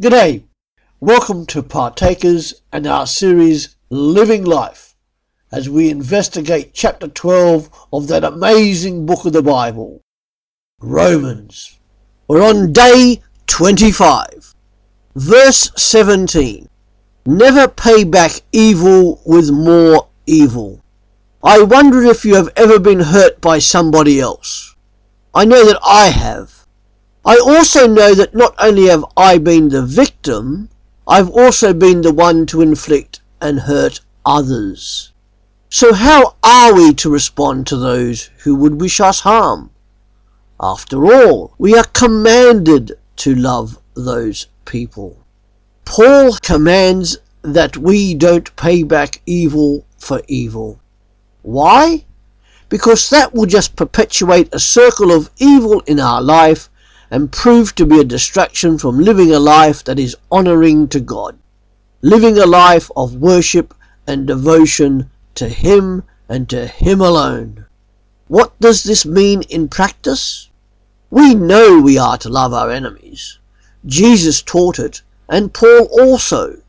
G'day. Welcome to Partakers and our series Living Life as we investigate chapter 12 of that amazing book of the Bible, Romans. We're on day 25. Verse 17. Never pay back evil with more evil. I wonder if you have ever been hurt by somebody else. I know that I have. I also know that not only have I been the victim, I've also been the one to inflict and hurt others. So how are we to respond to those who would wish us harm? After all, we are commanded to love those people. Paul commands that we don't pay back evil for evil. Why? Because that will just perpetuate a circle of evil in our life and prove to be a distraction from living a life that is honoring to God, living a life of worship and devotion to Him and to Him alone. What does this mean in practice? We know we are to love our enemies. Jesus taught it, and Paul also.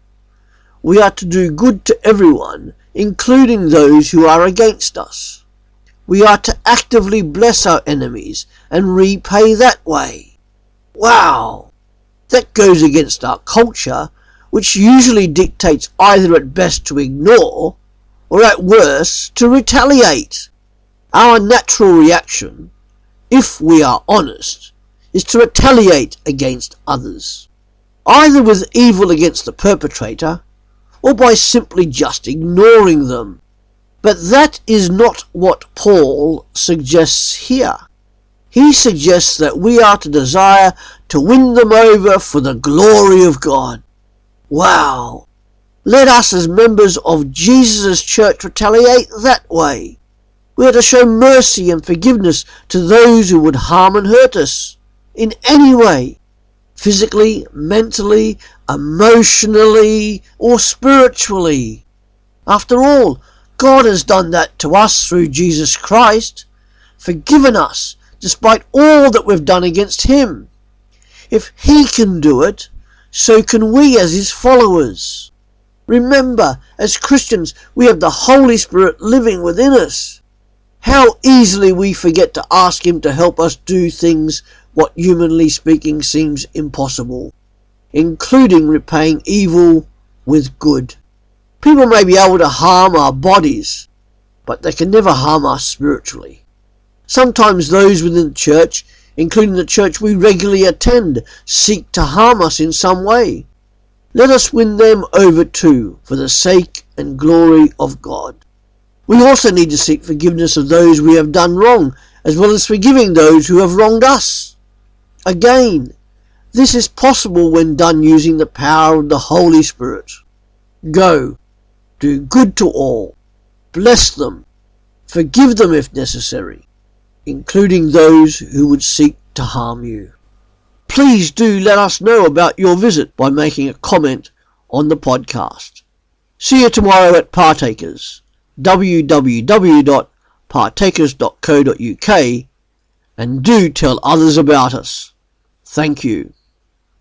We are to do good to everyone, including those who are against us. We are to actively bless our enemies and repay that way. Wow! That goes against our culture, which usually dictates either at best to ignore, or at worst to retaliate. Our natural reaction, if we are honest, is to retaliate against others, either with evil against the perpetrator, or by simply just ignoring them. But that is not what Paul suggests here. He suggests that we are to desire to win them over for the glory of God. Wow! Let us as members of Jesus' church retaliate that way. We are to show mercy and forgiveness to those who would harm and hurt us in any way, physically, mentally, emotionally, or spiritually. After all, God has done that to us through Jesus Christ, forgiven us despite all that we've done against him. If he can do it, so can we as his followers. Remember, as Christians, we have the Holy Spirit living within us. How easily we forget to ask him to help us do things what humanly speaking seems impossible, including repaying evil with good. People may be able to harm our bodies, but they can never harm us spiritually. Sometimes those within the church, including the church we regularly attend, seek to harm us in some way. Let us win them over too, for the sake and glory of God. We also need to seek forgiveness of those we have done wrong, as well as forgiving those who have wronged us. Again, this is possible when done using the power of the Holy Spirit. Go, do good to all, bless them, forgive them if necessary, including those who would seek to harm you. Please do let us know about your visit by making a comment on the podcast. See you tomorrow at Partakers, www.partakers.co.uk, and do tell others about us. Thank you.